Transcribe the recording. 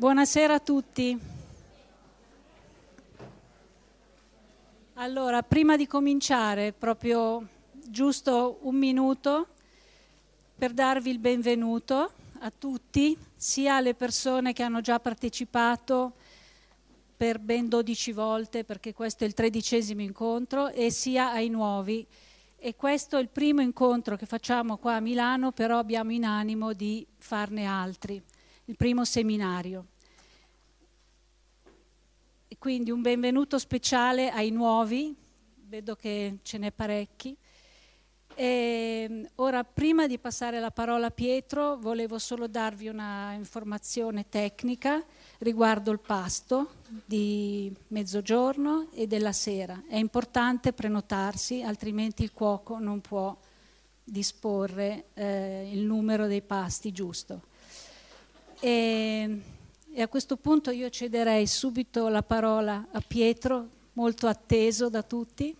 Buonasera a tutti. Allora, prima di cominciare, proprio giusto un minuto per darvi il benvenuto a tutti, sia alle persone che hanno già partecipato per ben 12 volte, perché questo è il tredicesimo incontro, e sia ai nuovi. E questo è il primo incontro che facciamo qua a Milano, però abbiamo in animo di farne altri, il primo seminario. E quindi un benvenuto speciale ai nuovi, vedo che ce n'è parecchi. E ora, prima di passare la parola a Pietro, volevo solo darvi una informazione tecnica riguardo il pasto di mezzogiorno e della sera. È importante prenotarsi, altrimenti il cuoco non può disporre eh, il numero dei pasti giusto. E, e a questo punto io cederei subito la parola a Pietro, molto atteso da tutti.